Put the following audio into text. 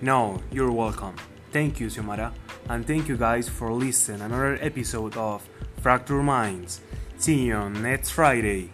No, you're welcome. Thank you, Xiomara, and thank you guys for listening another episode of Fractured Minds. See you on next Friday.